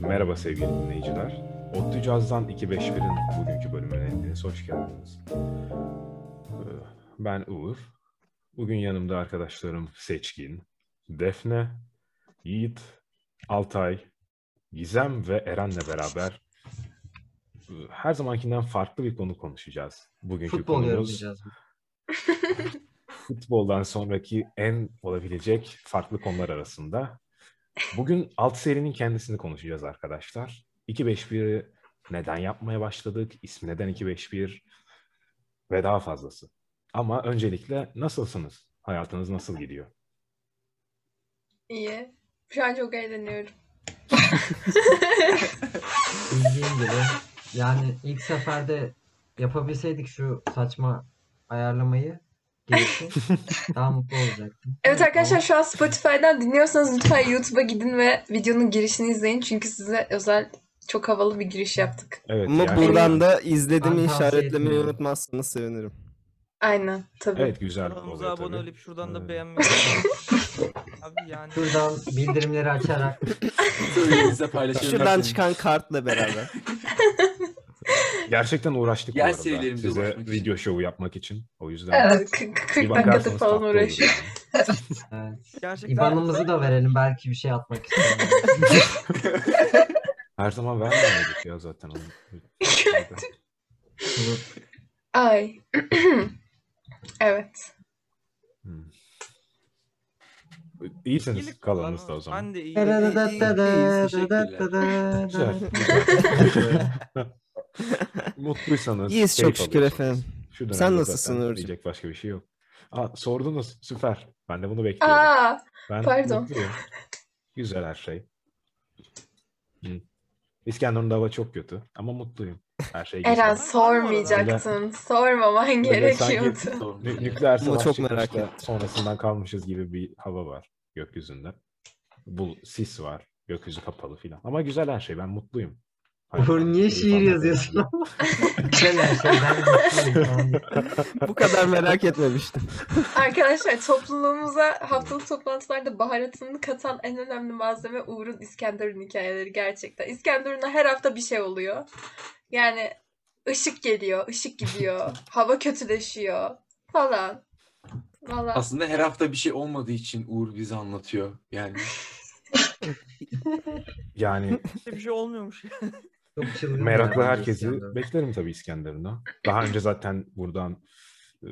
Merhaba sevgili dinleyiciler. Otlu Caz'dan 251'in bugünkü bölümüne hepiniz hoş geldiniz. Ee, Ben Uğur. Bugün yanımda arkadaşlarım Seçkin, Defne, Yiğit, Altay, Gizem ve Eren'le beraber e, her zamankinden farklı bir konu konuşacağız. Bugünkü Futbol konumuz futboldan sonraki en olabilecek farklı konular arasında. Bugün alt serinin kendisini konuşacağız arkadaşlar. 2-5-1'i neden yapmaya başladık? İsmi neden 2-5-1? Ve daha fazlası. Ama öncelikle nasılsınız? Hayatınız nasıl gidiyor? İyi. Şu an çok eğleniyorum. Bildiğin gibi yani ilk seferde yapabilseydik şu saçma ayarlamayı girişi daha mutlu olacaktım. Evet arkadaşlar şu an Spotify'dan dinliyorsanız lütfen YouTube'a gidin ve videonun girişini izleyin. Çünkü size özel çok havalı bir giriş yaptık. Evet, Ama yani- buradan da Ben tavsiye işaretlemeyi etmiyorum. unutmazsanız sevinirim. Aynen tabii. Evet güzel Kanalımıza oluyor abone tabii. olup şuradan da Evet. beğenmeyi Abi yani Şuradan bildirimleri açarak. Şuradan çıkan kartla beraber. Gerçekten uğraştık bu Diğer arada size video şovu yapmak için. O yüzden Evet, k- k- 40 bir dakikadır bakarsanız falan uğraşıyor. evet. gerçekten İban'ımızı da verelim belki bir şey atmak isteyen. Her zaman vermedik ya zaten onu. Ay. evet. Hmm. İyisiniz İyilik kalanınızda o zaman. Ben de iyi. Mutluysanız. İyiyiz çok şükür efendim. Şu Sen nasılsın zaten Uğurcuğum? Diyecek başka bir şey yok. Aa, sordunuz. Süper. Ben de bunu bekliyorum. Aa, ben pardon. mutluyum. Güzel her şey. Hı. İskenderun'da hava çok kötü ama mutluyum. Her şey güzel. Eren sormayacaktın. Sormaman Böyle gerekiyordu. sanki nü- nükleer savaş çok merak ettim. sonrasından kalmışız gibi bir hava var gökyüzünde. Bu sis var. Gökyüzü kapalı filan. Ama güzel her şey. Ben mutluyum. Uğur niye şiir yazıyorsun? Bu kadar merak etmemiştim. Arkadaşlar topluluğumuza haftalık toplantılarda baharatını katan en önemli malzeme Uğur'un İskenderun hikayeleri gerçekten. İskenderun'da her hafta bir şey oluyor. Yani ışık geliyor, ışık gidiyor, hava kötüleşiyor falan. Valla Aslında her hafta bir şey olmadığı için Uğur bize anlatıyor. Yani Yani bir şey olmuyormuş. Çok çılgın meraklı herkesi beklerim tabii İskenderun'a. Daha önce zaten buradan e,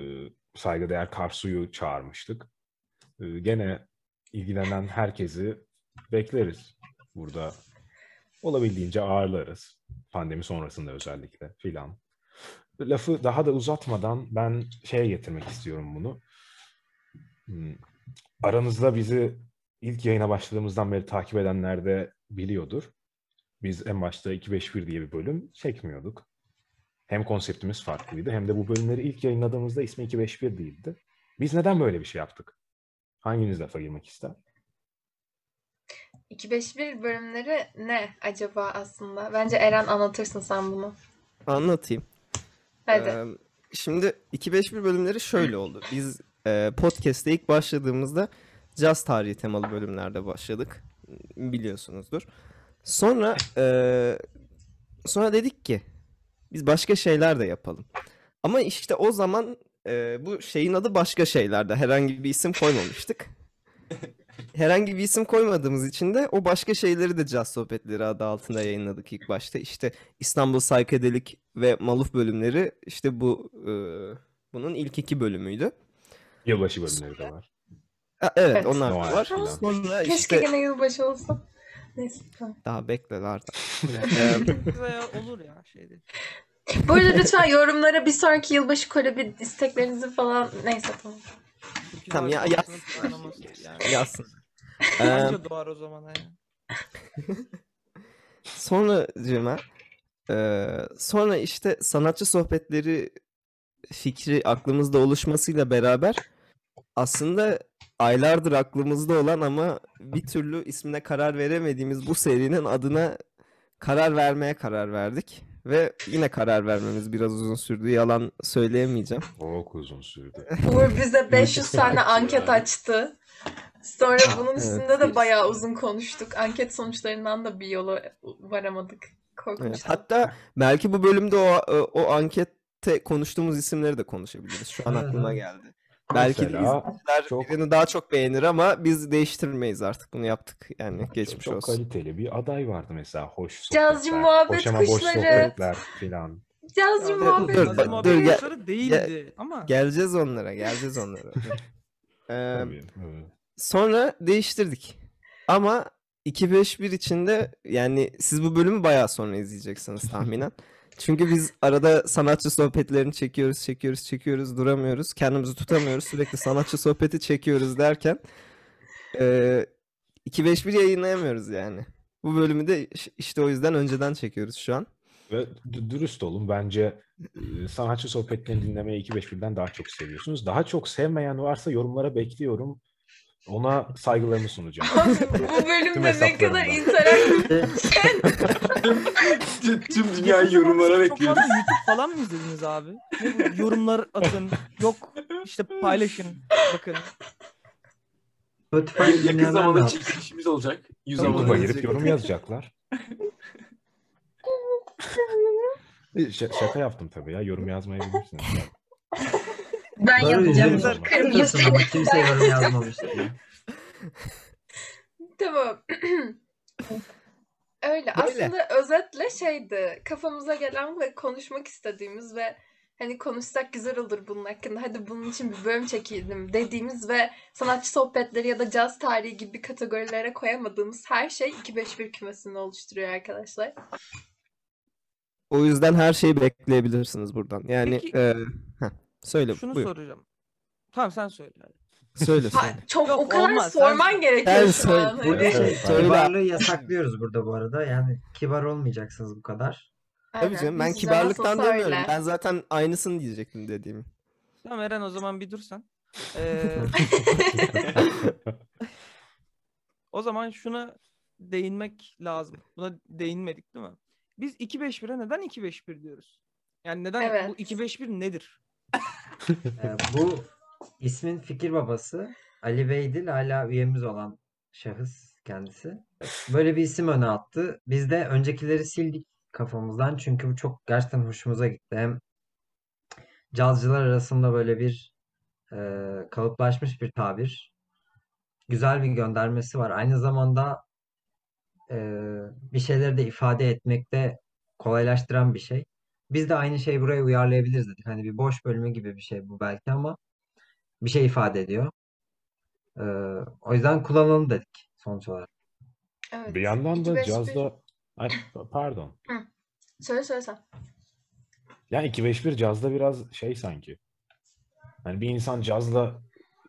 saygıdeğer Karsu'yu çağırmıştık. E, gene ilgilenen herkesi bekleriz. Burada olabildiğince ağırlarız. Pandemi sonrasında özellikle filan. Lafı daha da uzatmadan ben şeye getirmek istiyorum bunu. Hmm, Aranızda bizi ilk yayına başladığımızdan beri takip edenler de biliyordur. Biz en başta 251 diye bir bölüm çekmiyorduk. Hem konseptimiz farklıydı hem de bu bölümleri ilk yayınladığımızda ismi 251 değildi. Biz neden böyle bir şey yaptık? Hanginiz lafa girmek ister? 251 bölümleri ne acaba aslında? Bence Eren anlatırsın sen bunu. Anlatayım. Hadi. Ee, şimdi 251 bölümleri şöyle oldu. Biz e, podcast'te ilk başladığımızda caz tarihi temalı bölümlerde başladık. Biliyorsunuzdur. Sonra e, sonra dedik ki biz başka şeyler de yapalım. Ama işte o zaman e, bu şeyin adı başka şeylerdi. Herhangi bir isim koymamıştık. Herhangi bir isim koymadığımız için de o başka şeyleri de caz sohbetleri adı altında yayınladık ilk başta. İşte İstanbul Psychedelic ve Maluf bölümleri işte bu e, bunun ilk iki bölümüydü. Yılbaşı bölümleri de var. Ha, evet, Evet. onlar da var. Sonra Keşke işte gene yılbaşı olsa. Neyse tamam. daha bekleler de. Ee, Veya olur ya şeyde. Bu arada lütfen yorumlara bir sonraki yılbaşı kolebi isteklerinizi falan neyse tamam. Tamam ya, zaten ya- aslında planlaması yani. yazsın. Ee, Anca doğar o zaman ha ya. sonra Cema e, sonra işte sanatçı sohbetleri fikri aklımızda oluşmasıyla beraber aslında aylardır aklımızda olan ama bir türlü ismine karar veremediğimiz bu serinin adına karar vermeye karar verdik. Ve yine karar vermemiz biraz uzun sürdü. Yalan söyleyemeyeceğim. Çok uzun sürdü. Uğur bize 500 tane anket açtı. Sonra bunun üstünde de evet. bayağı uzun konuştuk. Anket sonuçlarından da bir yola varamadık. Korkunç. Evet, hatta belki bu bölümde o o ankette konuştuğumuz isimleri de konuşabiliriz. Şu an aklıma geldi. Belki de izleyiciler çok- birini daha çok beğenir ama biz değiştirmeyiz artık. Bunu yaptık. Yani geçmiş çok olsun. kaliteli bir aday vardı mesela. Hoş Cazcı sohbetler, muhabbet hoş ama boş kuşları. sohbetler filan. Cazcı muhabbet. dur, dur, muhabbet dur, gel- kuşları değildi ama Geleceğiz onlara, geleceğiz onlara. Ee, Tabii, evet. sonra değiştirdik. Ama 251 içinde yani siz bu bölümü bayağı sonra izleyeceksiniz tahminen. Çünkü biz arada sanatçı sohbetlerini çekiyoruz, çekiyoruz, çekiyoruz, duramıyoruz. Kendimizi tutamıyoruz. Sürekli sanatçı sohbeti çekiyoruz derken eee 251 yayınlayamıyoruz yani. Bu bölümü de iş- işte o yüzden önceden çekiyoruz şu an. Ve d- dürüst olun bence e, sanatçı sohbetlerini dinlemeyi 251'den daha çok seviyorsunuz. Daha çok sevmeyen varsa yorumlara bekliyorum. Ona saygılarımı sunacağım. Abi, bu bölümde ne kadar interaktif. Tüm, tüm dünyayı yorumlara Çok bekliyoruz. fazla YouTube falan mı izlediniz abi? Yorumlar atın. Yok işte paylaşın. Bakın. Spotify Yakın zamanda çekilişimiz olacak. 100 Tamam, YouTube'a abone girip yorum yazacaklar. Ş- şaka yaptım tabii ya. Yorum yazmayı bilirsiniz. Ben yapacağım. Kırmızı. Kimse yorum yazmamış diye. Tamam. Öyle. Aslında özetle şeydi. Kafamıza gelen ve konuşmak istediğimiz ve hani konuşsak güzel olur bunun hakkında. Hadi bunun için bir bölüm çekelim dediğimiz ve sanatçı sohbetleri ya da caz tarihi gibi kategorilere koyamadığımız her şey 251 kümesini oluşturuyor arkadaşlar. O yüzden her şeyi bekleyebilirsiniz buradan. Yani Peki- eee, heh, söyle Şunu buyur. soracağım. Tamam sen söyle. hadi. Söyle Ha, söyle. çok Yok, o kadar olmaz. Sen- sorman gerekiyor Sen şu söyle. an. Burada Hani. Söyle. kibarlığı yasaklıyoruz burada bu arada. Yani kibar olmayacaksınız bu kadar. Tabii Aynen. canım ben yüze kibarlıktan demiyorum. öyle. Ben zaten aynısını diyecektim dediğimi. Tamam Eren o zaman bir dur sen. Ee, o zaman şuna değinmek lazım. Buna değinmedik değil mi? Biz 251'e neden 251 diyoruz? Yani neden Evet. bu 251 nedir? Ee, bu ismin fikir babası Ali Beydil hala üyemiz olan şahıs kendisi. Böyle bir isim öne attı. Biz de öncekileri sildik kafamızdan çünkü bu çok gerçekten hoşumuza gitti. Hem cazcılar arasında böyle bir e, kalıplaşmış bir tabir. Güzel bir göndermesi var. Aynı zamanda e, bir şeyleri de ifade etmekte kolaylaştıran bir şey. Biz de aynı şeyi buraya uyarlayabiliriz dedik. Hani bir boş bölümü gibi bir şey bu belki ama bir şey ifade ediyor. Ee, o yüzden kullanalım dedik sonuç olarak. Evet. Bir yandan da 251 cazda... Ay, pardon. Söyle söyle sen. Yani 251 cazda biraz şey sanki. Hani bir insan cazla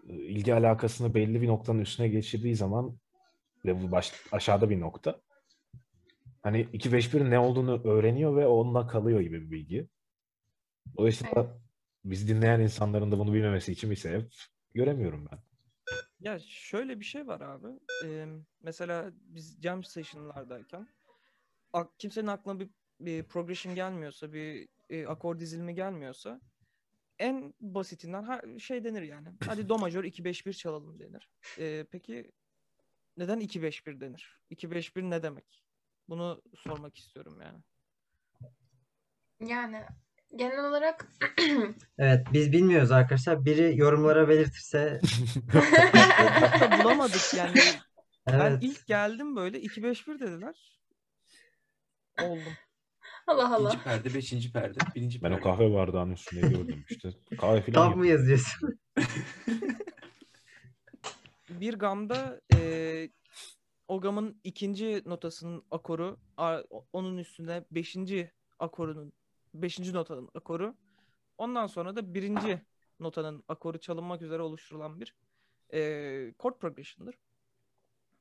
e, ilgi alakasını belli bir noktanın üstüne geçirdiği zaman ve bu baş, aşağıda bir nokta. Hani 251 ne olduğunu öğreniyor ve onunla kalıyor gibi bir bilgi. Dolayısıyla biz dinleyen insanların da bunu bilmemesi için bir sebep göremiyorum ben. Ya şöyle bir şey var abi. Ee, mesela biz jam session'lardayken kimsenin aklına bir, bir progression gelmiyorsa, bir e, akor dizilimi gelmiyorsa en basitinden ha, şey denir yani. Hadi do majör 2-5-1 çalalım denir. Ee, peki neden 2-5-1 denir? 2-5-1 ne demek? Bunu sormak istiyorum yani. Yani genel olarak Evet biz bilmiyoruz arkadaşlar. Biri yorumlara belirtirse Hatta bulamadık yani. Ben evet. ilk geldim böyle 2-5-1 dediler. Oldum. Allah Allah. İkinci perde, beşinci perde, birinci Ben o perde. kahve bardağının üstünde gördüm işte. Kahve falan Tab mı yapıyor. yazıyorsun? bir gamda eee o gamın ikinci notasının akoru, a- onun üstüne beşinci akorunun, beşinci notanın akoru, ondan sonra da birinci notanın akoru çalınmak üzere oluşturulan bir eee chord progression'dır.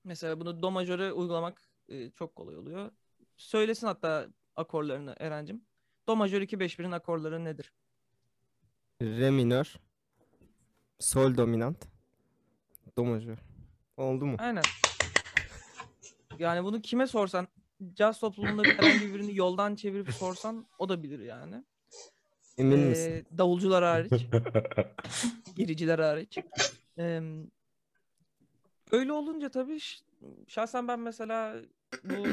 Mesela bunu do majöre uygulamak eee, çok kolay oluyor. Söylesin hatta akorlarını Eren'cim. Do majör 2-5-1'in akorları nedir? Re minör. Sol dominant. Do majör. Oldu mu? Aynen. Yani bunu kime sorsan caz topluluğunda herhangi birini yoldan çevirip sorsan o da bilir yani. Emin Ee, misin? davulcular hariç. Giriciler hariç. Ee, öyle olunca tabii şahsen ben mesela bu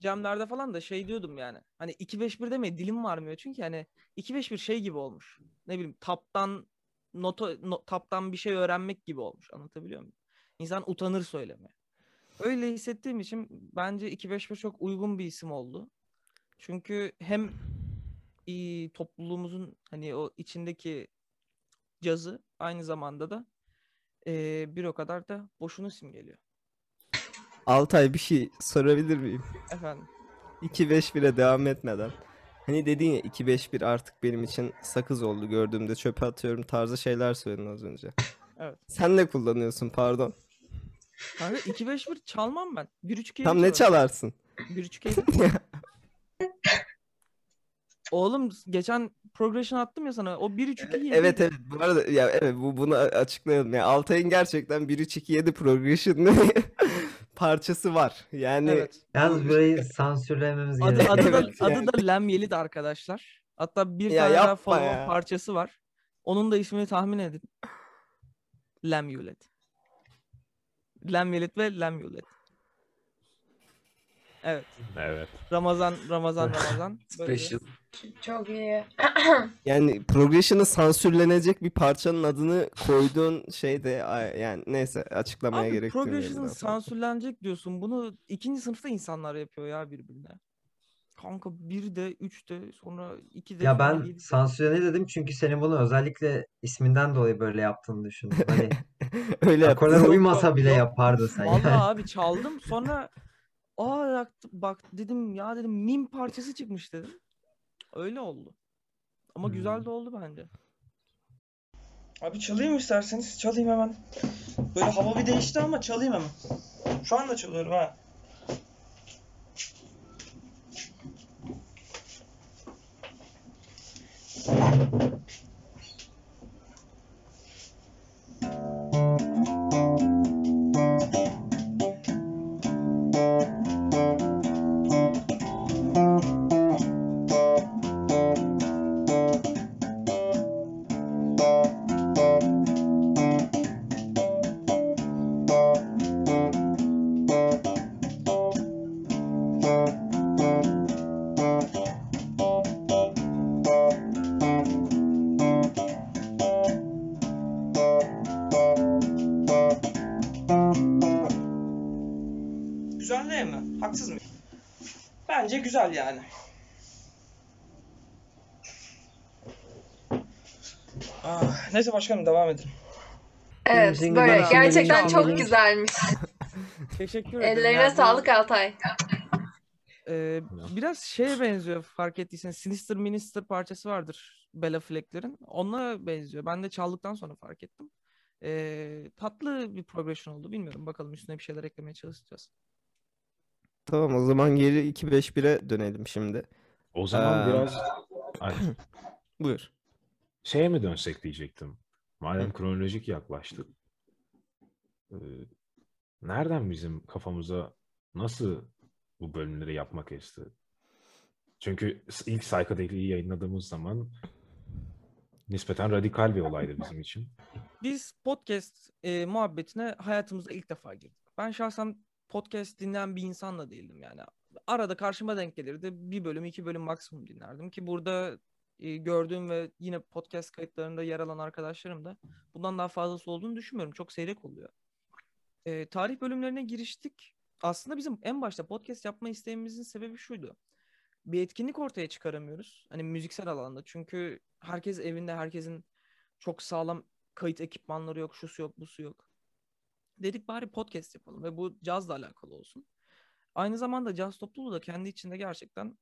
camlarda falan da şey diyordum yani. Hani 2-5-1 demeye dilim varmıyor çünkü hani 2-5-1 şey gibi olmuş. Ne bileyim taptan nota no- taptan bir şey öğrenmek gibi olmuş. Anlatabiliyor muyum? İnsan utanır söylemeye. Öyle hissettiğim için bence 2-5-1 çok uygun bir isim oldu. Çünkü hem iyi topluluğumuzun hani o içindeki cazı aynı zamanda da eee, bir o kadar da boşuna simgeliyor. Altay bir şey sorabilir miyim? Efendim. 2-5-1'e devam etmeden. Hani dedin ya 2-5-1 artık benim için sakız oldu gördüğümde çöpe atıyorum tarzı şeyler söyledin az önce. Evet. Sen ne kullanıyorsun pardon? Kanka 2-5-1 çalmam ben. 1-3-2'ye Tam ne çalarsın? 1-3-2'ye Oğlum geçen progression attım ya sana. O 1-3-2 Evet evet bu arada ya evet bu bunu açıklayalım. Ya Altay'ın gerçekten 1-3-2-7 progression'lı parçası var. Yani Evet. Yalnız burayı sansürlememiz Adı, gerekiyor. adı, da, Evet, adı yani. da Lem Yelit arkadaşlar. Hatta bir Ya tane daha follow parçası var. Onun da ismini tahmin edin. Lem Yulet. Lem Yelit ve Lem Yulet. Evet. evet. Ramazan, Ramazan, Ramazan. Special. Çok iyi. yani progression'ı sansürlenecek bir parçanın adını koyduğun şey de yani neyse açıklamaya Abi gerek duymuyorum progression daha fazla. sansürlenecek diyorsun. Bunu ikinci sınıfta insanlar yapıyor ya birbirine. Kanka bir de, üç de, sonra iki de, Ya sonra ben yedi de. sansüre ne dedim çünkü senin bunu özellikle isminden dolayı böyle yaptığını düşündüm. Hani Öyle akorlara yaptın. uymasa bile yok. yapardın sen Vallahi yani. abi çaldım sonra aa yaktı- bak dedim ya dedim mim parçası çıkmış dedim. Öyle oldu. Ama güzel Hmm. de oldu bence. Abi çalayım isterseniz. Çalayım hemen. Böyle hava bir değişti ama çalayım hemen. Şu anda çalıyorum ha. Neyse başkanım devam edin. Evet Şimdi böyle gerçekten çok ben- güzelmiş. Teşekkür ederim. Ellerine Yani bu, sağlık Altay. e, biraz şeye benziyor fark ettiyseniz. Sinister Minister parçası vardır Bella Fleck'lerin. Ona benziyor. Ben de çaldıktan sonra fark ettim. E, tatlı bir progression oldu. Bilmiyorum. Bakalım üstüne bir şeyler eklemeye çalışacağız. Tamam o zaman geri 2-5-1'e dönelim şimdi. O zaman Ee, biraz Ay, Buyur. Şeye mi dönsek diyecektim. Madem kronolojik yaklaştık. Ee, nereden bizim kafamıza nasıl bu bölümleri yapmak esti? Çünkü ilk Psychedelic'i yayınladığımız zaman nispeten radikal bir olaydı bizim için. Biz podcast e, muhabbetine hayatımızda ilk defa girdik. Ben şahsen podcast dinleyen bir insan da değildim yani. Arada karşıma denk gelirdi. Bir bölüm, iki bölüm maksimum dinlerdim ki burada e, gördüğüm ve yine podcast kayıtlarında yer alan arkadaşlarım da bundan daha fazlası olduğunu düşünmüyorum. Çok seyrek oluyor. E, tarih bölümlerine giriştik. Aslında bizim en başta podcast yapma isteğimizin sebebi şuydu. Bir etkinlik ortaya çıkaramıyoruz. Hani müziksel alanda. Çünkü herkes evinde, herkesin çok sağlam kayıt ekipmanları yok, şusu yok, busu yok. Dedik bari podcast yapalım ve bu cazla alakalı olsun. Aynı zamanda caz topluluğu da kendi içinde gerçekten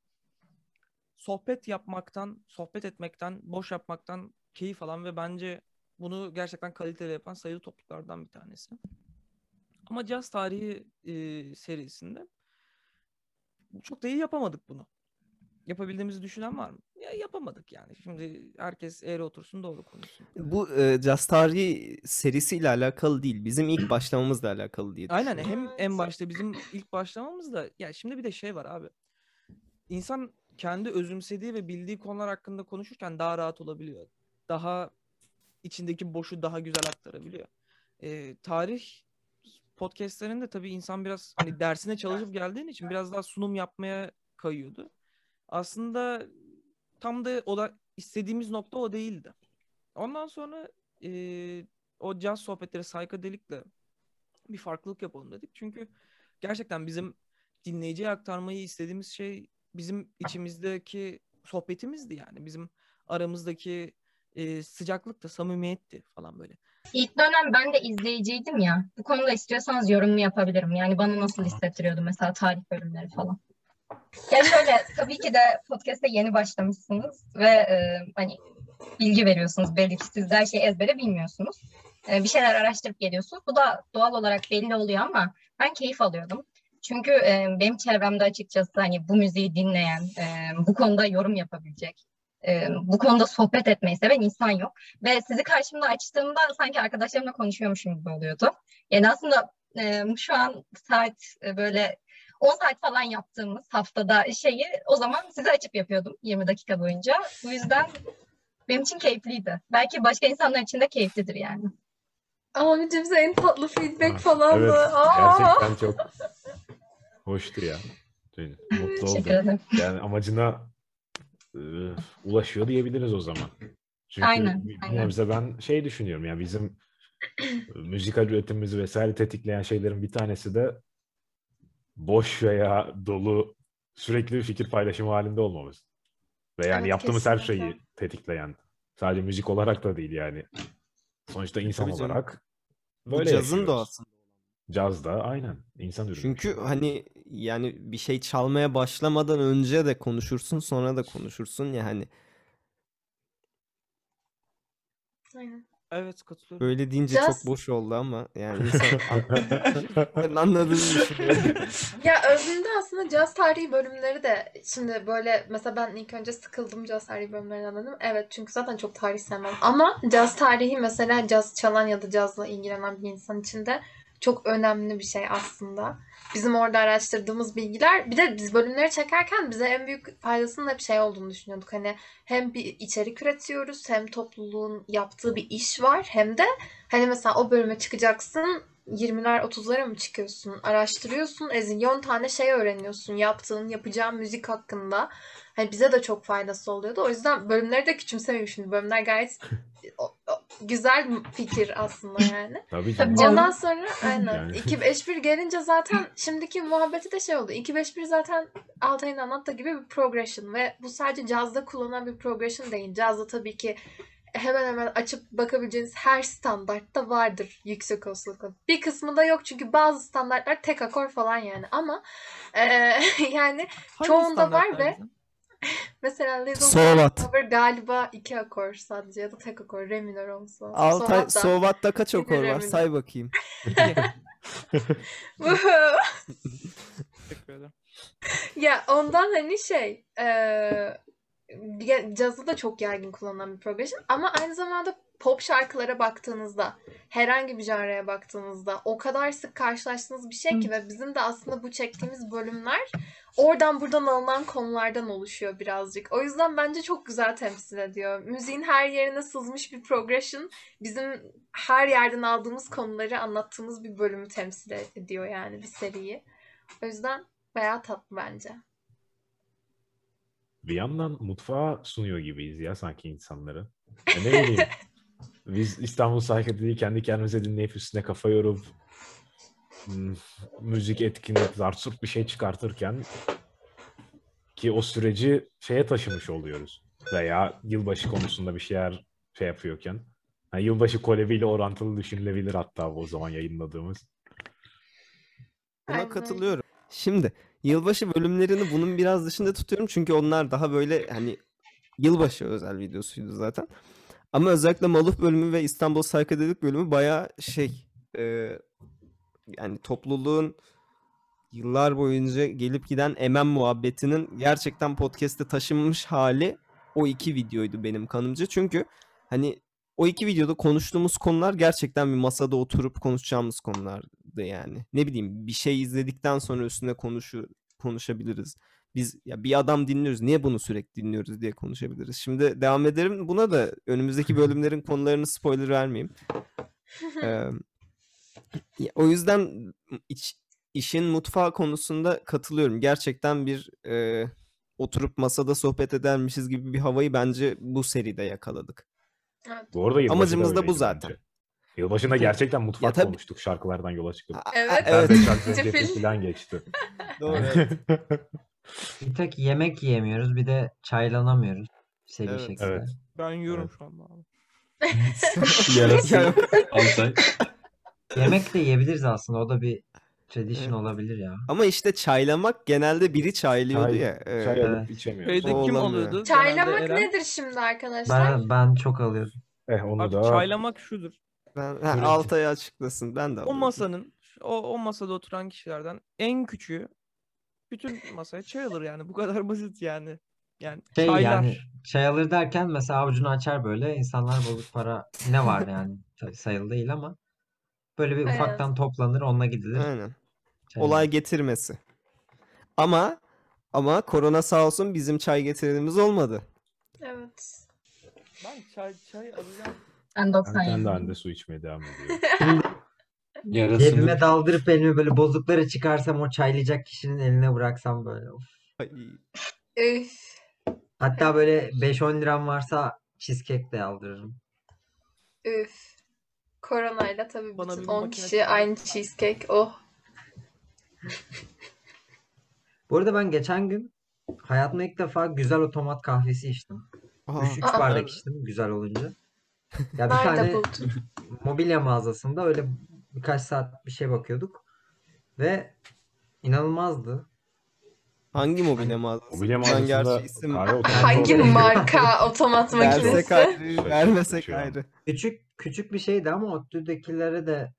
sohbet yapmaktan, sohbet etmekten, boş yapmaktan keyif alan ve bence bunu gerçekten kaliteli yapan sayılı topluluklardan bir tanesi. Ama caz tarihi e, serisinde çok da iyi yapamadık bunu. yapabildiğimizi düşünen var mı? Ya yapamadık yani. Şimdi herkes eğri otursun doğru konuşsun. Bu e, Caz Tarihi serisiyle alakalı değil. Bizim ilk başlamamızla alakalı diye Aynen hem en başta bizim ilk başlamamız da ya şimdi bir de şey var abi. İnsan kendi özümsediği ve bildiği konular hakkında konuşurken daha rahat olabiliyor. Daha içindeki boşu daha güzel aktarabiliyor. Ee, tarih podcastlerinde tabii insan biraz hani dersine çalışıp geldiğin için biraz daha sunum yapmaya kayıyordu. Aslında tam da o da istediğimiz nokta o değildi. Ondan sonra eee, o caz sohbetleri psychedelic'le bir farklılık yapalım dedik. Çünkü gerçekten bizim dinleyiciye aktarmayı istediğimiz şey bizim içimizdeki sohbetimizdi yani. Bizim aramızdaki e, sıcaklık da samimiyetti falan böyle. İlk dönem ben de izleyiciydim ya. Bu konuda istiyorsanız yorumumu yapabilirim. Yani bana nasıl hissettiriyordu mesela tarih bölümleri falan. Ya şöyle tabii ki de podcast'e yeni başlamışsınız ve e, hani bilgi veriyorsunuz. Belli ki siz her şeyi ezbere bilmiyorsunuz. E, bir şeyler araştırıp geliyorsunuz. Bu da doğal olarak belli oluyor ama ben keyif alıyordum. Çünkü e, benim çevremde açıkçası hani bu müziği dinleyen, e, bu konuda yorum yapabilecek, e, bu konuda sohbet etmeyi seven insan yok. Ve sizi karşımda açtığımda sanki arkadaşlarımla konuşuyormuşum gibi oluyordu. Yani aslında e, şu an saat e, böyle 10 saat falan yaptığımız haftada şeyi o zaman size açıp yapıyordum 20 dakika boyunca. Bu yüzden benim için keyifliydi. Belki başka insanlar için de keyiflidir yani. Abicim en tatlı feedback falan evet, mı? Aa! gerçekten çok hoştu ya. Mutlu Teşekkür oldum. ederim. Yani amacına e, ulaşıyor diyebiliriz o zaman. Çünkü Aynen, aynen. ben şey düşünüyorum yani bizim e, müzikal üretimimizi vesaire tetikleyen şeylerin bir tanesi de boş veya dolu sürekli bir fikir paylaşımı halinde olmamız. Ve yani Evet, yaptığımız her kesinlikle. şeyi tetikleyen. Sadece müzik olarak da değil yani. Sonuçta insan Tabii canım. olarak Bu böyle cazın yaşıyoruz. doğası. Caz da aynen insan ürünü. Çünkü hani yani bir şey çalmaya başlamadan önce de konuşursun sonra da konuşursun ya hani Aynen. Evet katılıyorum. böyle deyince Caz- çok boş oldu ama yani insan anladığını düşünüyorum. Ya özünde aslında caz tarihi bölümleri de şimdi böyle mesela ben ilk önce sıkıldım caz tarihi bölümlerinden dedim. Evet çünkü zaten çok tarih sevmem. Ama caz tarihi mesela caz çalan ya da cazla ilgilenen bir insan için de çok önemli bir şey aslında. Bizim orada araştırdığımız bilgiler bir de biz bölümleri çekerken bize en büyük faydasının hep şey olduğunu düşünüyorduk. Hani hem bir içerik üretiyoruz hem topluluğun yaptığı bir iş var hem de hani mesela o bölüme çıkacaksın 20'ler 30'lara mı çıkıyorsun? Araştırıyorsun. Ezilyon tane şey öğreniyorsun. Yaptığın, yapacağın müzik hakkında. Hani bize de çok faydası oluyordu. O yüzden bölümleri de küçümsemiyorum şimdi. Bölümler gayet güzel fikir aslında yani. Tabii Tabii canım. canım. Ondan sonra aynen. Yani. 251 gelince zaten şimdiki muhabbeti de şey oldu. 251 zaten Altay'ın anlattığı gibi bir progression ve bu sadece cazda kullanılan bir progression değil. Cazda tabii ki hemen hemen açıp bakabileceğiniz her standartta vardır yüksek olasılıkla. Bir kısmında yok çünkü bazı standartlar tek akor falan yani ama eee, yani Hangi çoğunda var ve? mesela Sovat. Cover galiba iki akor sadece ya da tek akor re minör olması lazım. Altay Sovat da- Sovat'ta kaç okor var? Say bakayım. Teşekkür ederim. Ya ondan hani şey eee ya- cazı da çok yaygın kullanılan bir progression ama aynı zamanda pop şarkılara baktığınızda herhangi bir janraya baktığınızda o kadar sık karşılaştığınız bir şey ki ve bizim de aslında bu çektiğimiz bölümler oradan buradan alınan konulardan oluşuyor birazcık. O yüzden bence çok güzel temsil ediyor. Müziğin her yerine sızmış bir progression bizim her yerden aldığımız konuları anlattığımız bir bölümü temsil ediyor yani bir seriyi. O yüzden bayağı tatlı bence. Bir yandan mutfağa sunuyor gibiyiz ya sanki insanları. Ya ne bileyim. Biz İstanbul Psychedelic'i kendi kendimize dinleyip üstüne kafa yorup hmm, müzik etkinlik, zarsurt bir şey çıkartırken ki o süreci şeye taşımış oluyoruz. Veya yılbaşı konusunda bir şeyler şey yapıyorken. Ha, yılbaşı kolebiyle orantılı düşünülebilir hatta bu o zaman yayınladığımız. Buna Aynen katılıyorum. Şimdi yılbaşı bölümlerini bunun biraz dışında tutuyorum çünkü onlar daha böyle hani yılbaşı özel videosuydu zaten. Ama özellikle Maluf bölümü ve İstanbul Psychedelic bölümü bayağı şey e, yani topluluğun yıllar boyunca gelip giden MM muhabbetinin gerçekten podcast'e taşınmış hali o iki videoydu benim kanımca. Çünkü hani o iki videoda konuştuğumuz konular gerçekten bir masada oturup konuşacağımız konulardı yani. Ne bileyim bir şey izledikten sonra üstüne konuşu konuşabiliriz. Biz ya bir adam dinliyoruz. Niye bunu sürekli dinliyoruz diye konuşabiliriz. Şimdi devam ederim. Buna da önümüzdeki bölümlerin konularını spoiler vermeyeyim. Ee, o yüzden iç, işin mutfağı konusunda katılıyorum. Gerçekten bir e, oturup masada sohbet edermişiz gibi bir havayı bence bu seride yakaladık. Evet. Bu arada Amacımız da bu zaten. bence. Yılbaşında gerçekten mutfak tabii. konuştuk şarkılardan yola çıkıp. Evet. evet. Çak Cefil. zencefil falan geçti. Doğru. evet. Bir tek yemek yiyemiyoruz bir de çaylanamıyoruz seri Evet. şekilde. Evet. Ben yiyorum Evet. şu anda abi. Yarası. Altay. Yemek de yiyebiliriz aslında o da bir tradition Evet. olabilir ya. Ama işte çaylamak genelde biri çaylıyordu Çay- ya. Ee, Çay alıp Evet. içemiyoruz. Kim olamıyor. alıyordu? Çaylamak Genelde Eren. nedir şimdi arkadaşlar? Ben ben çok alıyordum. Eh onu Abi da çaylamak şudur. ben, ha. Altay'ı açıklasın. Ben de O masanın o, o masada oturan kişilerden en küçüğü bütün masaya çay alır yani. Bu kadar basit yani. Yani Şey çaylar. yani çay alır derken mesela avucunu açar böyle insanlar bozuk para ne var yani sayılı değil ama böyle bir ufaktan toplanır onunla gidilir. Aynen. çay Olay alır. getirmesi. Ama ama korona sağ olsun bizim çay getirenimiz olmadı. Evet. Ben çay çay alacağım. Ben Ben 90 kendi yedim. halinde su içmeye devam ediyorum. Yarasını Cebime daldırıp elimi böyle bozukları çıkarsam o çaylayacak kişinin eline bıraksam böyle. of. Üf. Hatta böyle 5-10 liram varsa cheesecake de aldırırım. Üf. Koronayla tabii Bana bütün bir 10 makine kişi çıkar. aynı cheesecake. Oh. Bu arada ben geçen gün hayatımda ilk defa güzel otomat kahvesi içtim. Aa, 3 Aa. bardak içtim güzel olunca. Ya bir Nerede tane buldun? mobilya mağazasında öyle birkaç saat bir şey bakıyorduk. Ve inanılmazdı. hangi mobilya mağazası? Mobilya Ben mağazasında gerçi isim Hangi oluyor. marka otomat versek makinesi? ayrı, vermesek an. ayrı. Küçük küçük bir şeydi ama ODTÜ'dekilere de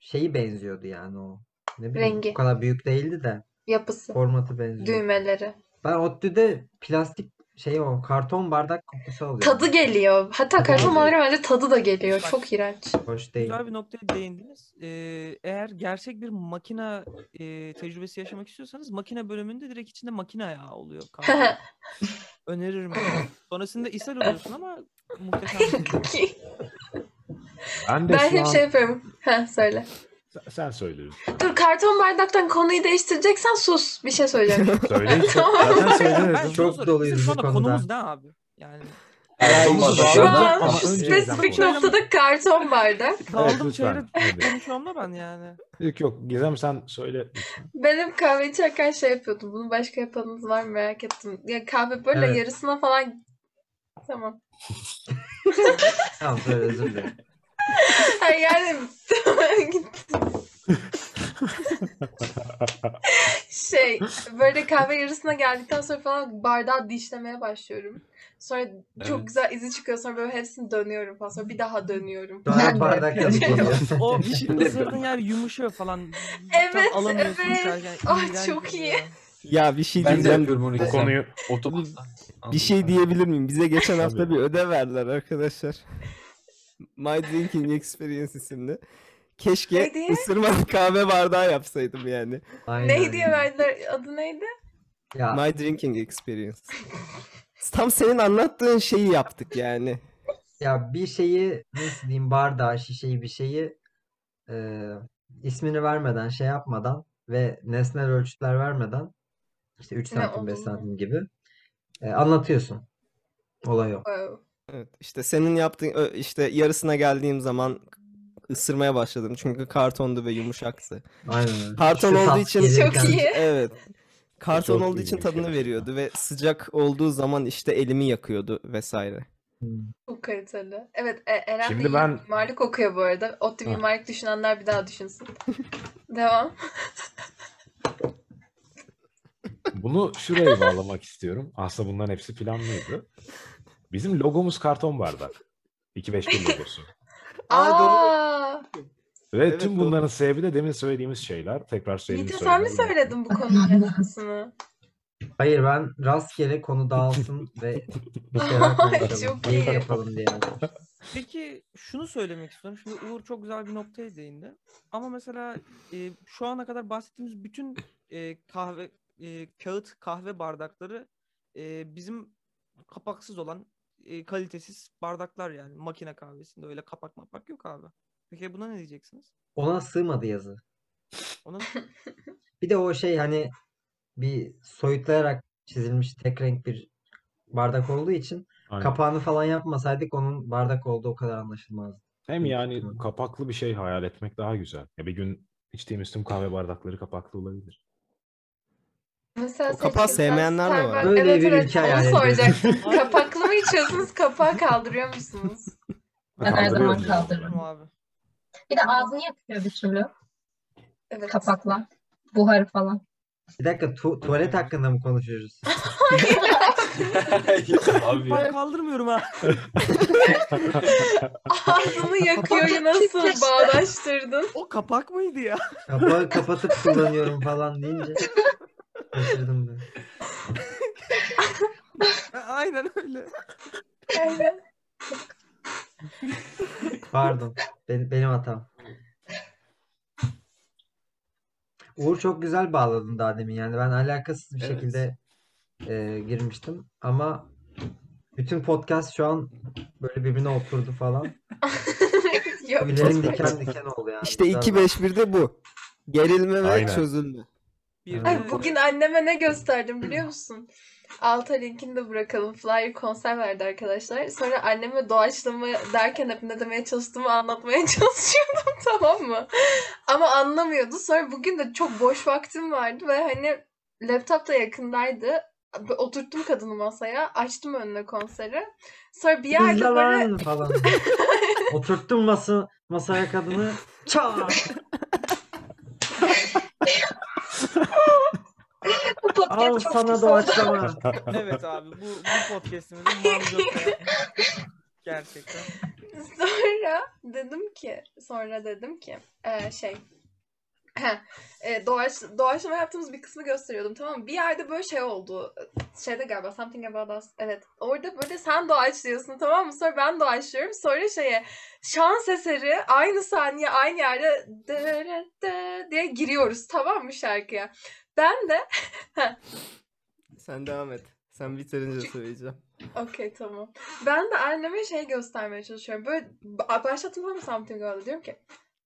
şeyi benziyordu yani o. Ne bileyim Rengi. o kadar büyük değildi de Yapısı. formatı benziyor. Düğmeleri. Ben ODTÜ'de plastik şey o karton bardak kokusu alıyorum. Tadı geliyor. Hatta Tadı karton geliyor. malzeme bence tadı da geliyor. Çok iğrenç. Hoş değil. Güzel bir noktaya değindiniz. Ee, eğer gerçek bir makine e, tecrübesi yaşamak istiyorsanız makine bölümünde direkt içinde makine ayağı oluyor. Öneririm. Sonrasında ishal oluyorsun ama muhteşem. şey. Ben de ben hep an... şey yapıyorum. Heh, söyle. Sen- Sen söyle lütfen. Dur karton bardaktan konuyu değiştireceksen sus. Bir şey söyleyeceğim. Söyle işte. Zaten söyle Ben dedim. Çok doluyuz bu konuda. konumuz ne abi? Yani Şu an şu spesifik noktada karton bardak. çevre Hadi. konuşuyorum da ben yani. Yok yok Gizem sen söyle. Benim kahve içerken şey yapıyordum. Bunu başka yapanınız var mı merak ettim. Ya kahve böyle Evet. yarısına falan Tamam. Tamam özür dilerim. Ay yani şey böyle kahve yarısına geldikten sonra falan bardağı dişlemeye başlıyorum. Sonra çok Evet. güzel izi çıkıyor. Sonra böyle hepsini dönüyorum falan. Sonra bir daha dönüyorum. Sonra Ben de bardak. O Şimdi- ısırdığın yer yumuşuyor falan. Evet, evet. içerken. Ah, çok iyi. Ya bir şey Ben de diyeceğim. yapıyorum onu. Bu konuyu Otomattan. Bir şey diyebilir miyim? Bize geçen hafta bir ödev verdiler arkadaşlar. My Drinking Experience isimli. Keşke Neydi? ısırmalı kahve bardağı yapsaydım yani. Aynen. Ne diye verdiler? Adı neydi? Ya My Drinking Experience. Tam senin anlattığın şeyi yaptık yani. Ya bir şeyi nasıl diyeyim bardağı, şişeyi bir şeyi e, ismini vermeden şey yapmadan ve nesnel ölçütler vermeden işte 3 Ne santim 5 olduğunu. santim gibi e, anlatıyorsun. Olay o. Oh. Evet, işte senin yaptığın işte yarısına geldiğim zaman ısırmaya başladım çünkü kartondu ve yumuşaktı. Aynen öyle. Karton Şu olduğu için Çok iyi. evet. Karton Çok olduğu için tadını gerçekten. veriyordu ve sıcak olduğu zaman işte elimi yakıyordu vesaire. Hmm. Çok kaliteli. Evet e, Eren Şimdi ben- mimarlık okuyor bu arada. ODTÜ mimarlık düşünenler bir daha düşünsün. Devam. Bunu şuraya bağlamak istiyorum. Aslında bunların hepsi planlıydı. Bizim logomuz karton bardak. 251 logosu. Aa, doğru. Aa, Ve Evet, tüm doğru. bunların sebebi de demin söylediğimiz şeyler. Tekrar söyleyeyim. Yiğit'e sen mi söyledin bu konunun yapısını? Hayır ben rastgele konu dağılsın ve bir şeyler konuşalım. Çok iyi. yapalım diye. Peki şunu söylemek istiyorum. Şimdi Uğur çok güzel bir noktaya değindi. Ama mesela e, şu ana kadar bahsettiğimiz bütün e, kahve e, kağıt kahve bardakları e, bizim kapaksız olan e, kalitesiz bardaklar yani makine kahvesinde öyle kapak mapak yok abi. Peki buna ne diyeceksiniz? Ona sığmadı yazı. Onun Bir de o şey hani bir soyutlayarak çizilmiş tek renk bir bardak olduğu için Aynen. kapağını falan yapmasaydık onun bardak olduğu o kadar anlaşılmazdı. Hem yani kapaklı bir şey hayal etmek daha güzel. Ya bir gün içtiğimiz tüm kahve bardakları kapaklı olabilir. Mesela O kapağı sevmeyenler de var. Starbucks- Böyle evet, bir evet, ülke onu soracaktım. Kapaklı mı içiyorsunuz? Kapağı kaldırıyor musunuz? Ben her zaman kaldırırım. abi? Bir de ağzını yakıyor bir türlü Evet. kapakla. Buharı falan. Bir dakika tu- tuvalet hakkında mı konuşuyoruz? Abi Ben kaldırmıyorum ha. Ağzını yakıyor nasıl bağdaştırdın? O kapak mıydı ya? Kapağı kapatıp kullanıyorum falan deyince şaşırdım ben. Aynen öyle. Aynen. Pardon. Ben- benim hatam. Uğur çok güzel bağladın daha demin yani ben alakasız bir Evet. şekilde e, girmiştim ama bütün podcast şu an böyle birbirine oturdu falan. Yok. Tüylerim diken diken oldu yani. İşte Güzel 2-5-1'de bu. Gerilme ve Aynen. çözülme. Bir Ay, Bugün anneme ne gösterdim biliyor musun? Alta linkini de bırakalım. Flyer konser verdi arkadaşlar. Sonra anneme doğaçlama derken hep ne demeye çalıştığımı anlatmaya çalışıyordum tamam mı? Ama anlamıyordu. Sonra bugün de çok boş vaktim vardı ve hani laptop da yakındaydı. Oturttum kadını masaya. Açtım önüne konseri. Sonra bir yerde Hızla böyle lan falan. Oturttum masa, masaya kadını. Çat! Bu podcast Al çok sana kısa doğaçlama. Evet abi bu, bu podcast'imizin manzarası. Gerçekten. Sonra dedim ki, sonra dedim ki eee, şey e, doğaç, doğaçlama yaptığımız bir kısmı gösteriyordum tamam mı? Bir yerde böyle şey oldu. Şeyde galiba Something About Us. Evet. Orada böyle sen doğaçlıyorsun tamam mı? Sonra ben doğaçlıyorum. Sonra şeye şans eseri aynı saniye aynı yerde dırı dı diye giriyoruz tamam mı şarkıya? Ben de Sen devam et. Sen bitirince söyleyeceğim. Okey tamam. Ben de anneme şey göstermeye çalışıyorum. Böyle ba- başlattım tamam mı Something Girl'ı diyorum ki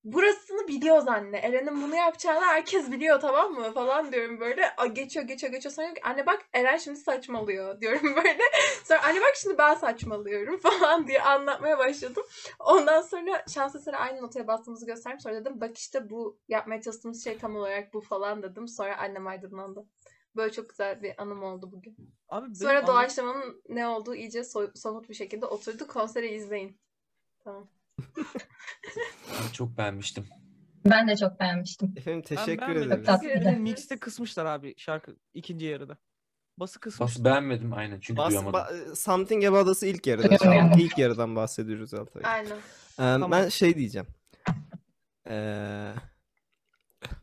burasını biliyoruz anne. Eren'in bunu yapacağını herkes biliyor tamam mı falan diyorum böyle. A, geçiyor geçiyor geçiyor. Sonra diyorum ki anne bak Eren şimdi saçmalıyor diyorum böyle. Sonra anne bak şimdi ben saçmalıyorum falan diye anlatmaya başladım. Ondan sonra şans eseri aynı notaya bastığımızı gösterdim. Sonra dedim bak işte bu yapmaya çalıştığımız şey tam olarak bu falan dedim. Sonra annem aydınlandı. Böyle çok güzel bir anım oldu bugün. Abi Sonra doğaçlamanın ne olduğu iyice so- somut bir şekilde oturdu. Konseri izleyin. Tamam. Ben çok beğenmiştim. Ben de çok beğenmiştim. Efendim Ben teşekkür beğenmedim. ederiz. Tatlı. Bir de Mix'te kısmışlar abi şarkı ikinci yarıda. Bası kısmışlar. Bas beğenmedim aynen çünkü Bas, duyamadım. ba- Something About Us'ı ilk yarıda. Duyamıyorum. çaldık. İlk yarıdan bahsediyoruz Altay. Aynen. Ee, Ben şey diyeceğim. Ee,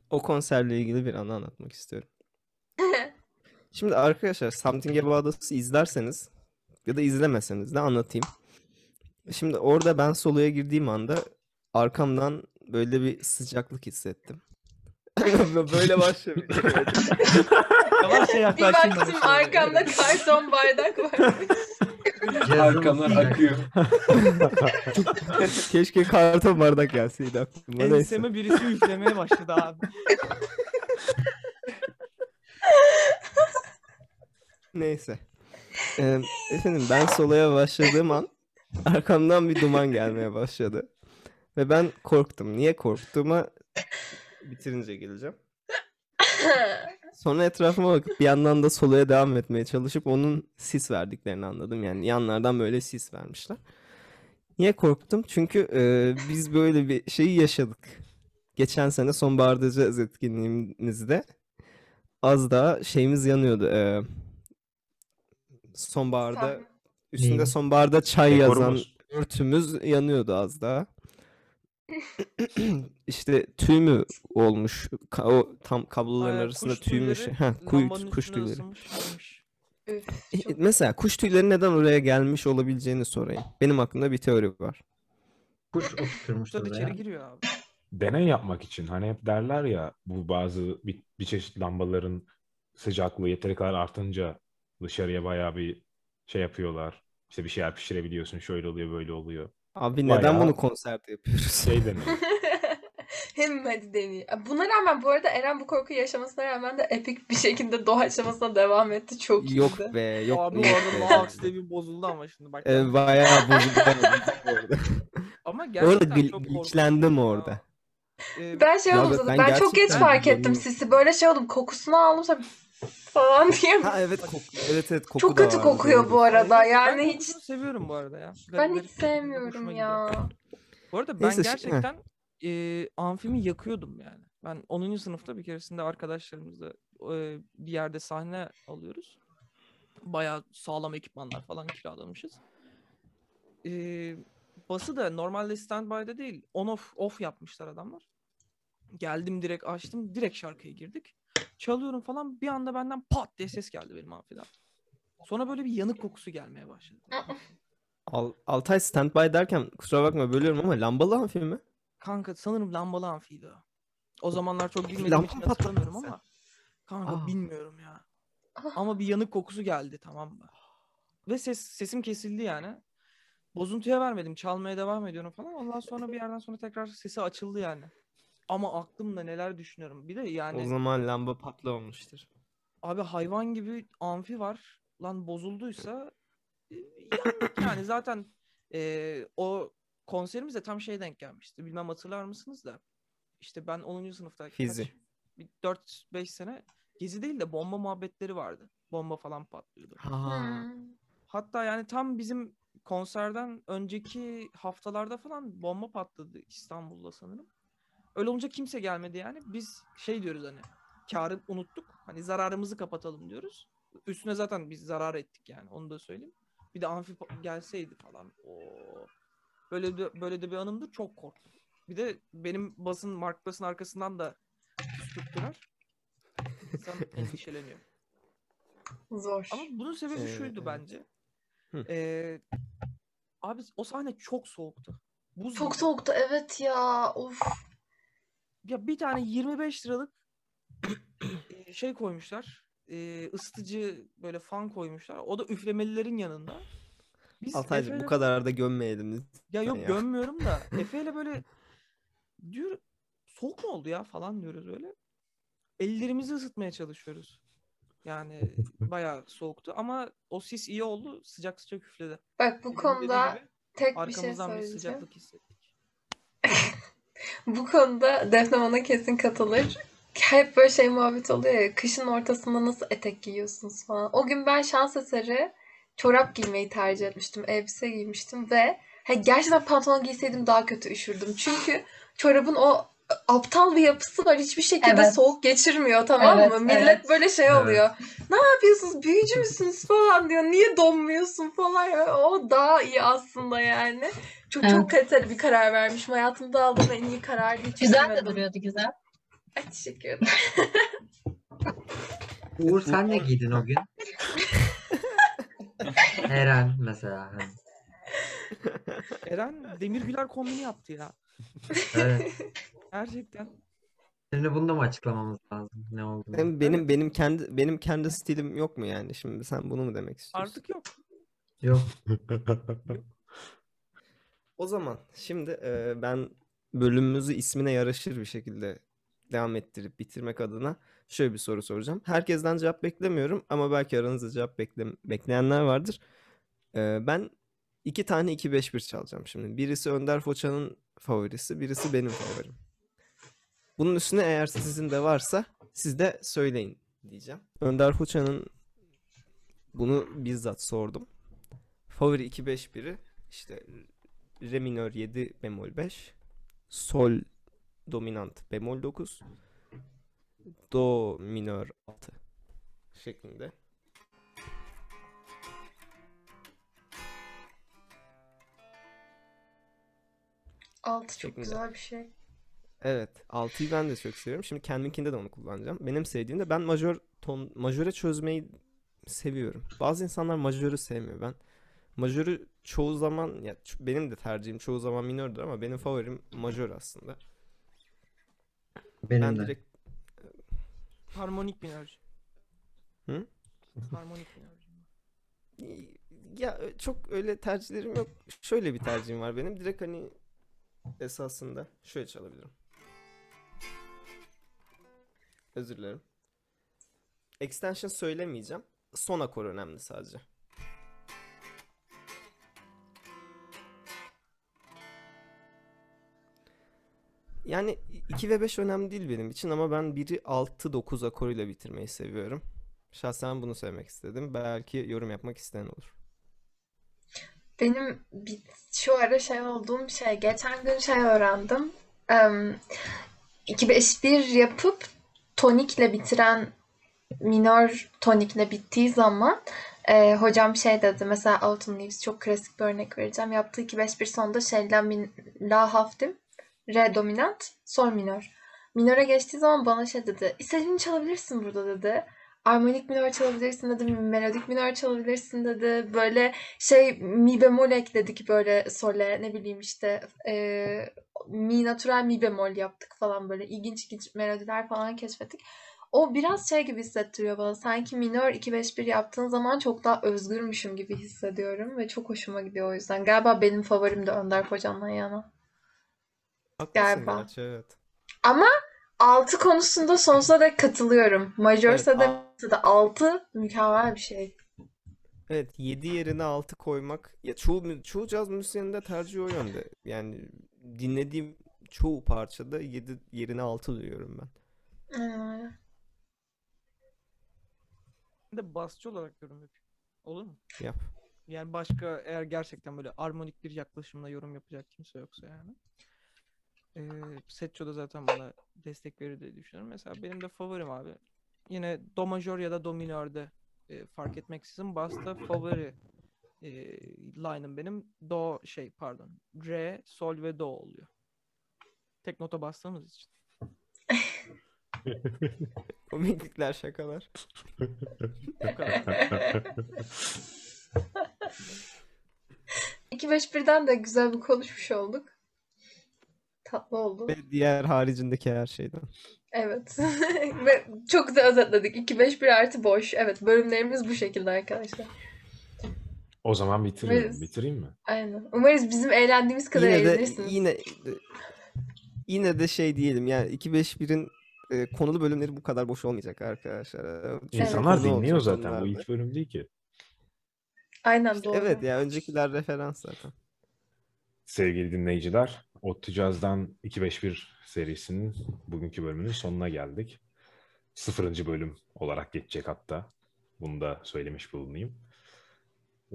o konserle ilgili bir anı anlatmak istiyorum. Şimdi arkadaşlar Something About Us'ı izlerseniz ya da izlemeseniz de anlatayım. Şimdi orada ben soloya girdiğim anda arkamdan böyle bir sıcaklık hissettim. böyle başlıyor. Yavaş Bir baktım arkamda karton bardak var. Arkamdan akıyor. Keşke karton bardak gelseydi aklıma. Neyse. Enseme birisi üflemeye başladı abi. Neyse. Ee, efendim ben solaya başladığım an arkamdan bir duman gelmeye başladı. Ve ben korktum. Niye korktuğuma bitirince geleceğim. Sonra etrafıma bakıp bir yandan da solaya devam etmeye çalışıp onun sis verdiklerini anladım. Yani yanlardan böyle sis vermişler. Niye korktum? Çünkü e, biz böyle bir şeyi yaşadık. Geçen sene sonbaharda caz etkinliğimizde az daha şeyimiz yanıyordu. E, sonbaharda. Üstünde Neyim? sonbaharda çay yazan Dekorumuz. örtümüz yanıyordu az daha. işte tüy mü olmuş? Ka- o tam kabloların Aynen, arasında kuş tüy mü? tüyleri Ha, kuy, lambanın kuş üstüne tüyleri. ısınmış kalmış. Üf, çok- Mesela kuş tüyleri neden oraya gelmiş olabileceğini sorayım. Benim aklımda bir teori var. Kuş Kuşlar içeri oraya. giriyor abi. Deney yapmak için hani hep derler ya bu bazı bir, bir çeşit lambaların sıcaklığı yeteri kadar artınca dışarıya bayağı bir şey yapıyorlar. İşte bir şeyler pişirebiliyorsun. Şöyle oluyor, böyle oluyor. Abi neden Bayağı- bunu konserde yapıyoruz? Şey deney. Hem hadi deneyim. Buna rağmen bu arada Eren bu korkuyu yaşamasına rağmen de epik bir şekilde doğaçlamasına devam etti. Çok iyiydi. Yok be, yok Abi orada diye bir bozuldu ama şimdi bak. E, bayağı bozuldu orada. Ama Orada gerçekten gl- çok glitchlendim orada. Ee, Ben şey oldum ben zaten. Ben, çok geç fark ettim sisi. Böyle şey oldum. Kokusunu aldım sonra falan diye. Ha evet koku. Evet evet koku Çok da kötü kokuyor bu arada. ben Yani hiç kokusunu seviyorum bu arada ya. ben hiç sevmiyorum hoşuma ya. gidiyor. Bu arada ben Neyse, gerçekten e, amfimi yakıyordum yani. Ben 10. sınıfta bir keresinde arkadaşlarımızla e, bir yerde sahne alıyoruz. Bayağı sağlam ekipmanlar falan kiralamışız. E, bası da normalde standby'da değil on off off yapmışlar adamlar. Geldim direkt açtım direkt şarkıya girdik. Çalıyorum falan bir anda benden pat diye ses geldi benim amfiden. Sonra böyle bir yanık kokusu gelmeye başladı. Al, Altay standby derken kusura bakma bölüyorum ama lambalı amfi mi? Kanka sanırım lambalı amfiydi o. O zamanlar çok bilmediğim için hatırlamıyorum sen? ama. Kanka Aa. bilmiyorum ya. Ah. Ama bir yanık kokusu geldi tamam mı? Ve ses sesim kesildi yani. Bozuntuya vermedim. Çalmaya devam ediyorum falan. Ondan sonra bir yerden sonra tekrar sesi açıldı yani. Ama aklımda neler düşünüyorum. Bir de yani O zaman lamba patlamamıştır. abi hayvan gibi amfi var. Lan bozulduysa e, yandık yani zaten e, o konserimiz de tam şey denk gelmişti. Bilmem hatırlar mısınız da. İşte ben 10. sınıfta Fizi. kaç, bir 4-5 sene gezi değil de bomba muhabbetleri vardı. Bomba falan patlıyordu. Ha. Hatta yani tam bizim konserden önceki haftalarda falan bomba patladı İstanbul'da sanırım. Öyle olunca kimse gelmedi yani. Biz şey diyoruz hani karı unuttuk. Hani zararımızı kapatalım diyoruz. Üstüne zaten biz zarar ettik yani onu da söyleyeyim. Bir de amfi gelseydi falan. Oo. Böyle de, böyle de bir anımdı çok korktum. Bir de benim basın Mark Bas'ın arkasından da püskürttüler. İnsan endişeleniyor. Zor. Ama bunun sebebi Evet, şuydu evet. bence. Hı. Ee, abi o sahne çok soğuktu. Buz Çok gibi. soğuktu evet ya. Of. Ya bir tane 25 liralık e, şey koymuşlar. E, ısıtıcı böyle fan koymuşlar. O da üflemelilerin yanında. Biz Altaycığım bu kadar da gömmeyelim. Ya yok ya. gömmüyorum da Efe'yle böyle diyor soğuk mu oldu ya falan diyoruz öyle. Ellerimizi ısıtmaya çalışıyoruz. Yani bayağı soğuktu ama o sis iyi oldu. Sıcak sıcak üfledi. Bak bu Bizim dediği konuda gibi tek bir şey arkamızdan bir söyleyeceğim. sıcaklık hissettik. Bu konuda Defne bana kesin katılır. Hep böyle şey muhabbet oluyor ya. Kışın ortasında nasıl etek giyiyorsunuz falan. O gün ben şans eseri çorap giymeyi tercih etmiştim. Elbise giymiştim ve ha, gerçekten pantolon giyseydim daha kötü üşürdüm. Çünkü çorabın o aptal bir yapısı var. Hiçbir şekilde Evet. soğuk geçirmiyor tamam mı? Evet, Millet evet. böyle şey Evet. oluyor. Ne yapıyorsunuz? Büyücü müsünüz falan diyor. Niye donmuyorsun falan. O daha iyi aslında yani. Çok Evet. çok kaliteli bir karar vermişim. Hayatımda aldığım en iyi karardı. Hiç Güzel de duruyordu güzel. Ay teşekkür ederim. Uğur sen ne giydin o gün? Eren mesela. Hani. Eren Demir Güler kombini yaptı ya. Evet. Gerçekten. Şimdi bunu da mı açıklamamız lazım? Ne olduğunu? Hem benim benim kendi benim kendi stilim yok mu yani? Şimdi sen bunu mu demek istiyorsun? Artık yok. Yok. O zaman şimdi e, ben bölümümüzü ismine yaraşır bir şekilde devam ettirip bitirmek adına şöyle bir soru soracağım. Herkesten cevap beklemiyorum ama belki aranızda cevap bekle bekleyenler vardır. E, ben iki tane 2-5-1 çalacağım şimdi. Birisi Önder Foça'nın favorisi, birisi benim favorim. Bunun üstüne eğer sizin de varsa siz de söyleyin diyeceğim. Önder Foça'nın bunu bizzat sordum. Favori 2-5-1'i işte Re minör 7 bemol 5 Sol dominant bemol 9 Do minör 6 şeklinde. Altı çok Şeklinde. güzel bir şey. Evet, 6'yı ben de çok seviyorum. Şimdi kendiminkinde de onu kullanacağım. Benim sevdiğim de ben majör ton majöre çözmeyi seviyorum. Bazı insanlar majörü sevmiyor. Ben majörü çoğu zaman ya benim de tercihim çoğu zaman minördür ama benim favorim majör aslında. Benim Ben de. direkt Harmonik minörcü. Hı? Harmonik minörcü. ya ö- çok öyle tercihlerim yok. Şöyle bir tercihim var benim. Direkt hani esasında şöyle çalabilirim. Özür dilerim. Extension söylemeyeceğim. Son akor önemli sadece. Yani 2 ve 5 önemli değil benim için ama ben biri 6-9 akoruyla bitirmeyi seviyorum. Şahsen bunu söylemek istedim. Belki yorum yapmak isteyen olur. Benim bir, şu ara şey olduğum şey, geçen gün şey öğrendim. Em, 2-5-1 yapıp tonikle bitiren minör tonikle bittiği zaman e, hocam şey dedi mesela Autumn Leaves çok klasik bir örnek vereceğim. Yaptığı 2-5-1 sonunda şeyden min, La haftim Re dominant sol minör. Minöre geçtiği zaman bana şey dedi. İstediğini çalabilirsin burada dedi. Armonik minör çalabilirsin dedi. Melodik minör çalabilirsin dedi. Böyle şey mi bemol ekledik böyle sole ne bileyim işte e, mi natural mi bemol yaptık falan böyle ilginç ilginç melodiler falan keşfettik. O biraz şey gibi hissettiriyor bana. Sanki minör 2-5-1 yaptığın zaman çok daha özgürmüşüm gibi hissediyorum ve çok hoşuma gidiyor o yüzden. Galiba benim favorim de Önder Kocan'dan yana. Haklısın Galiba. gerçi evet. Ama 6 konusunda sonsuza dek katılıyorum. Majörse Evet, de a- minörse de 6 mükemmel bir şey. Evet 7 yerine 6 koymak ya çoğu çoğu caz müzisyeninin de tercihi o yönde. Yani dinlediğim çoğu parçada 7 yerine 6 duyuyorum ben. Ee, Ben de basçı olarak yorum yapayım. Olur mu? Yap. Yani başka eğer gerçekten böyle armonik bir yaklaşımla yorum yapacak kimse yoksa yani. Ee, Setço da zaten bana destek verir diye düşünüyorum. Mesela benim de favorim abi. Yine do majör ya da do minörde e, fark etmeksizin basta favori e, line'ım benim do şey pardon re, sol ve do oluyor. Tek nota bastığımız için. Komiklikler şakalar. Bu kadar. 2-5-1'den de güzel bir konuşmuş olduk. Tatlı oldu. Ve diğer haricindeki her şeyden. Evet. Ve çok güzel özetledik. 2-5-1 artı boş. Evet bölümlerimiz bu şekilde arkadaşlar. O zaman bitiriyorum. Umarız. Bitireyim mi? Aynen. Umarız bizim eğlendiğimiz kadar Yine de eğlenirsiniz. yine yine de şey diyelim yani 2-5-1'in e, konulu bölümleri bu kadar boş olmayacak arkadaşlar. Çünkü İnsanlar konu dinliyor zaten. Bu ilk bölüm değil ki. Aynen İşte doğru. evet ya öncekiler referans zaten. Sevgili dinleyiciler, ODTÜ Caz'dan 251 serisinin bugünkü bölümünün sonuna geldik. Sıfırıncı bölüm olarak geçecek hatta. Bunu da söylemiş bulunayım.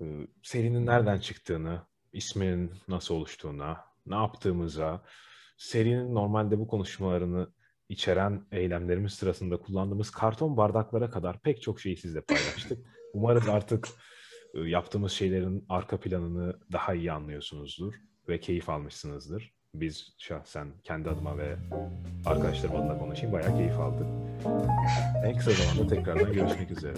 Ee, serinin nereden çıktığını, isminin nasıl oluştuğuna, ne yaptığımıza, serinin normalde bu konuşmalarını içeren eylemlerimiz sırasında kullandığımız karton bardaklara kadar pek çok şeyi sizle paylaştık. Umarız artık e, yaptığımız şeylerin arka planını daha iyi anlıyorsunuzdur ve keyif almışsınızdır. Biz şahsen kendi adıma ve arkadaşlarım adına konuşayım bayağı keyif aldık. En kısa zamanda tekrardan görüşmek üzere.